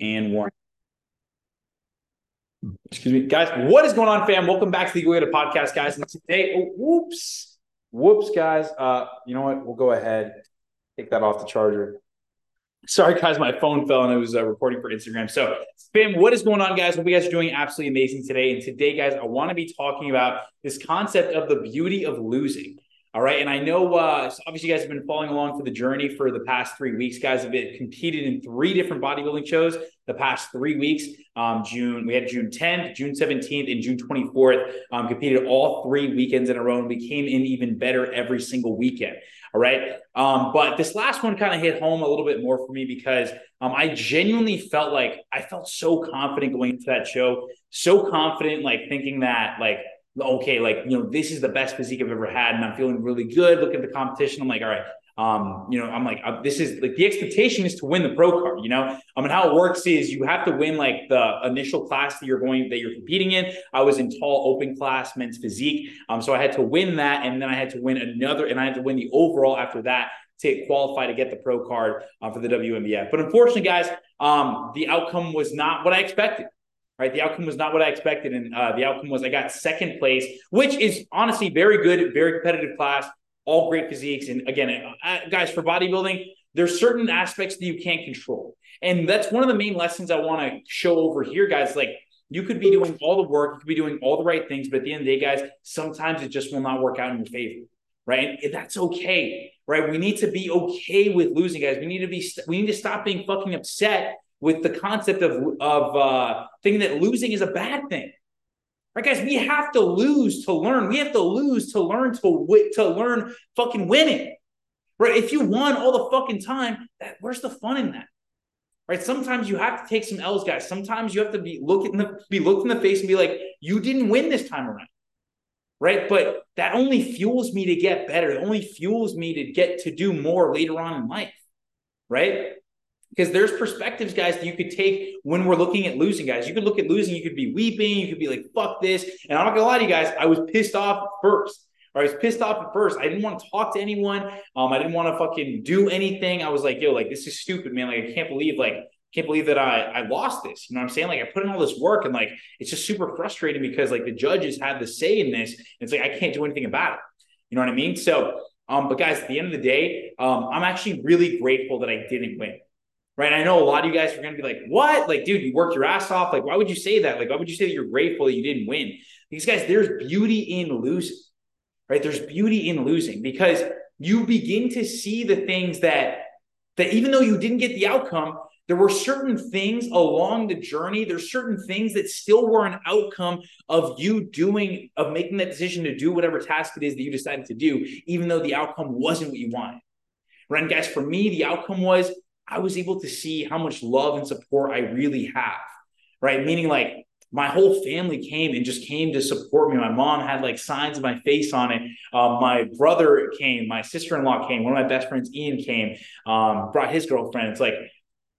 and one. Excuse me, guys. What is going on, fam? Welcome back to the Goyata podcast, guys. And today, oh, whoops, whoops, guys. Uh, you know what? We'll go ahead, take that off the charger. Sorry, guys, my phone fell and I was uh, recording for Instagram. So, fam, what is going on, guys? Hope you guys are doing absolutely amazing today. And today, guys, I want to be talking about this concept of the beauty of losing. All right. And I know, uh, so obviously, you guys have been following along for the journey for the past three weeks. Guys have been competed in three different bodybuilding shows the past three weeks. Um, June, we had June 10th, June 17th, and June 24th. Um, competed all three weekends in a row and we came in even better every single weekend. All right. Um, but this last one kind of hit home a little bit more for me because um, I genuinely felt like I felt so confident going into that show, so confident, like thinking that, like, okay, like, you know, this is the best physique I've ever had. And I'm feeling really good. Look at the competition. I'm like, all right, um, you know, I'm like, uh, this is like the expectation is to win the pro card, you know, I mean, how it works is you have to win like the initial class that you're going, that you're competing in. I was in tall open class men's physique. Um, so I had to win that. And then I had to win another, and I had to win the overall after that to qualify to get the pro card uh, for the WNBF. But unfortunately, guys, um, the outcome was not what I expected right? The outcome was not what I expected. And uh, the outcome was I got second place, which is honestly very good, very competitive class, all great physiques. And again, uh, guys, for bodybuilding, there's certain aspects that you can't control. And that's one of the main lessons I want to show over here, guys. Like, you could be doing all the work, you could be doing all the right things, but at the end of the day, guys, sometimes it just will not work out in your favor, right? And that's okay, right? We need to be okay with losing, guys. We need to be, we need to stop being fucking upset with the concept of of uh, thinking that losing is a bad thing. Right, guys, we have to lose to learn. We have to lose to learn to w- to learn fucking winning. Right? If you won all the fucking time, that, where's the fun in that? Right? Sometimes you have to take some L's, guys. Sometimes you have to be look in the be looked in the face and be like, you didn't win this time around. Right. But that only fuels me to get better. It only fuels me to get to do more later on in life. Right because there's perspectives, guys, that you could take when we're looking at losing, guys. You could look at losing, you could be weeping, you could be like, fuck this. And I'm not gonna lie to you guys, I was pissed off first. I was pissed off at first. I didn't want to talk to anyone. Um, I didn't want to fucking do anything. I was like, yo, like this is stupid, man. Like, I can't believe, like, can't believe that I I lost this. You know what I'm saying? Like I put in all this work and like it's just super frustrating because like the judges have the say in this. it's like I can't do anything about it. You know what I mean? So um, but guys, at the end of the day, um, I'm actually really grateful that I didn't win right? I know a lot of you guys are going to be like, what? Like, dude, you worked your ass off. Like, why would you say that? Like, why would you say that you're grateful that you didn't win? Because, guys, there's beauty in losing, right? There's beauty in losing because you begin to see the things that, that even though you didn't get the outcome, there were certain things along the journey. There's certain things that still were an outcome of you doing, of making that decision to do whatever task it is that you decided to do, even though the outcome wasn't what you wanted. Right, and guys, for me, the outcome was I was able to see how much love and support I really have, right? Meaning, like, my whole family came and just came to support me. My mom had like signs of my face on it. Um, my brother came, my sister in law came, one of my best friends, Ian, came, um, brought his girlfriend. It's like,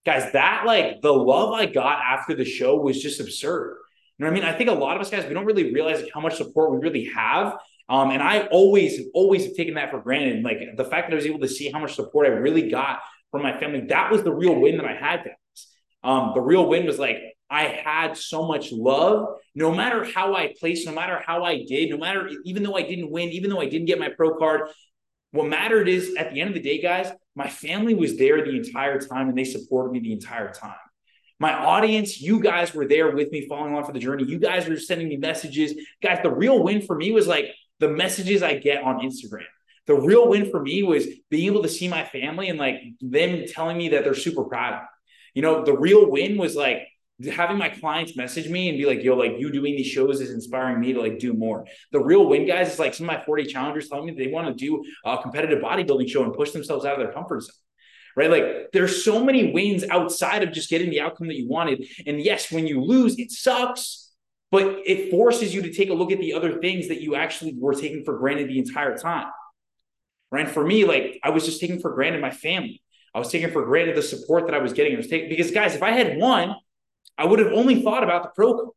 guys, that like the love I got after the show was just absurd. You know what I mean? I think a lot of us guys, we don't really realize how much support we really have. Um, and I always, always have taken that for granted. Like the fact that I was able to see how much support I really got from my family. That was the real win that I had, guys. Um, the real win was like I had so much love, no matter how I placed, no matter how I did, no matter even though I didn't win, even though I didn't get my pro card. What mattered is at the end of the day, guys, my family was there the entire time and they supported me the entire time. My audience, you guys were there with me, following along for the journey. You guys were sending me messages. Guys, the real win for me was like the messages I get on Instagram the real win for me was being able to see my family and like them telling me that they're super proud of. You know, the real win was like having my clients message me and be like, yo, like you doing these shows is inspiring me to like do more. The real win, guys, is like some of my 40 challengers telling me they want to do a competitive bodybuilding show and push themselves out of their comfort zone. Right. Like there's so many wins outside of just getting the outcome that you wanted. And yes, when you lose, it sucks, but it forces you to take a look at the other things that you actually were taking for granted the entire time right? For me, like I was just taking for granted my family. I was taking for granted the support that I was getting. I was taking because guys, if I had won, I would have only thought about the pro.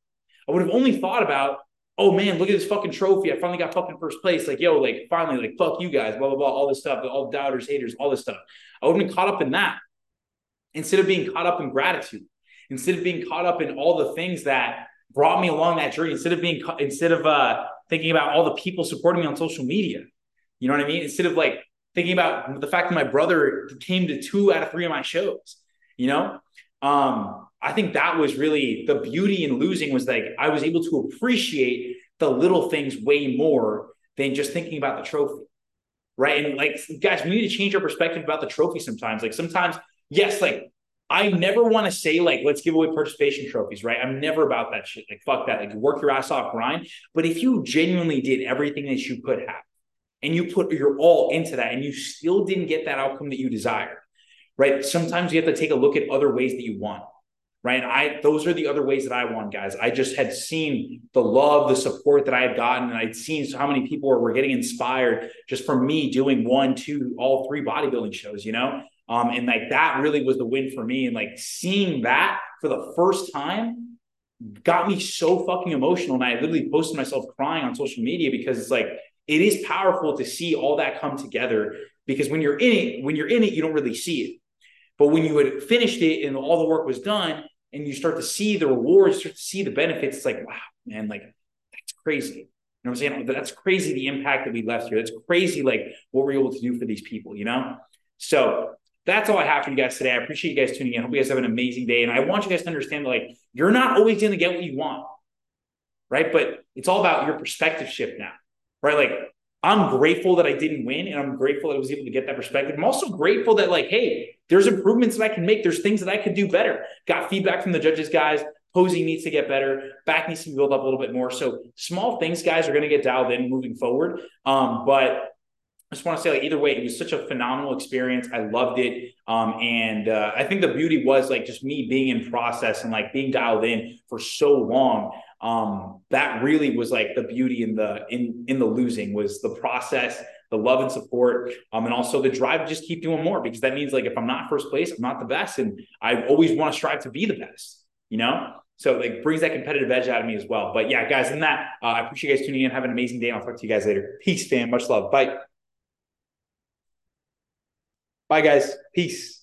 I would have only thought about, oh man, look at this fucking trophy. I finally got fucking first place. Like, yo, like finally, like fuck you guys, blah, blah, blah, all this stuff, all doubters, haters, all this stuff. I would have been caught up in that instead of being caught up in gratitude. instead of being caught up in all the things that brought me along that journey, instead of being instead of uh, thinking about all the people supporting me on social media, you know what I mean? Instead of like thinking about the fact that my brother came to two out of three of my shows, you know, um, I think that was really the beauty in losing was like I was able to appreciate the little things way more than just thinking about the trophy. Right. And like, guys, we need to change our perspective about the trophy sometimes. Like, sometimes, yes, like, I never want to say, like, let's give away participation trophies, right? I'm never about that shit. Like, fuck that. Like, work your ass off, grind. But if you genuinely did everything that you could have and you put your all into that and you still didn't get that outcome that you desired, right? Sometimes you have to take a look at other ways that you want right? I those are the other ways that I won, guys. I just had seen the love, the support that I had gotten, and I'd seen how many people were, were getting inspired just from me doing one, two, all three bodybuilding shows, you know. Um, and like that really was the win for me. And like seeing that for the first time got me so fucking emotional. And I literally posted myself crying on social media because it's like it is powerful to see all that come together. Because when you're in it, when you're in it, you don't really see it. But when you had finished it and all the work was done, and you start to see the rewards, start to see the benefits, it's like, wow, man, like that's crazy. You know what I'm saying? That's crazy the impact that we left here. That's crazy, like what we're able to do for these people, you know? So that's all I have for you guys today. I appreciate you guys tuning in. Hope you guys have an amazing day. And I want you guys to understand that, like, you're not always going to get what you want, right? But it's all about your perspective shift now, right? Like, I'm grateful that I didn't win and I'm grateful that I was able to get that perspective. I'm also grateful that, like, hey, there's improvements that I can make. There's things that I could do better. Got feedback from the judges, guys. Posing needs to get better. Back needs to be built up a little bit more. So small things, guys, are going to get dialed in moving forward. Um, but I just want to say, like, either way, it was such a phenomenal experience. I loved it. Um, and uh, I think the beauty was like just me being in process and like being dialed in for so long um, that really was like the beauty in the in in the losing was the process the love and support um, and also the drive to just keep doing more because that means like if i'm not first place i'm not the best and i always want to strive to be the best you know? So like brings that competitive edge out of me as well. But yeah guys in that uh, i appreciate you guys tuning in. Have an amazing day i'll talk to you guys later. Peace fam. Much love. Bye. Bye guys. Peace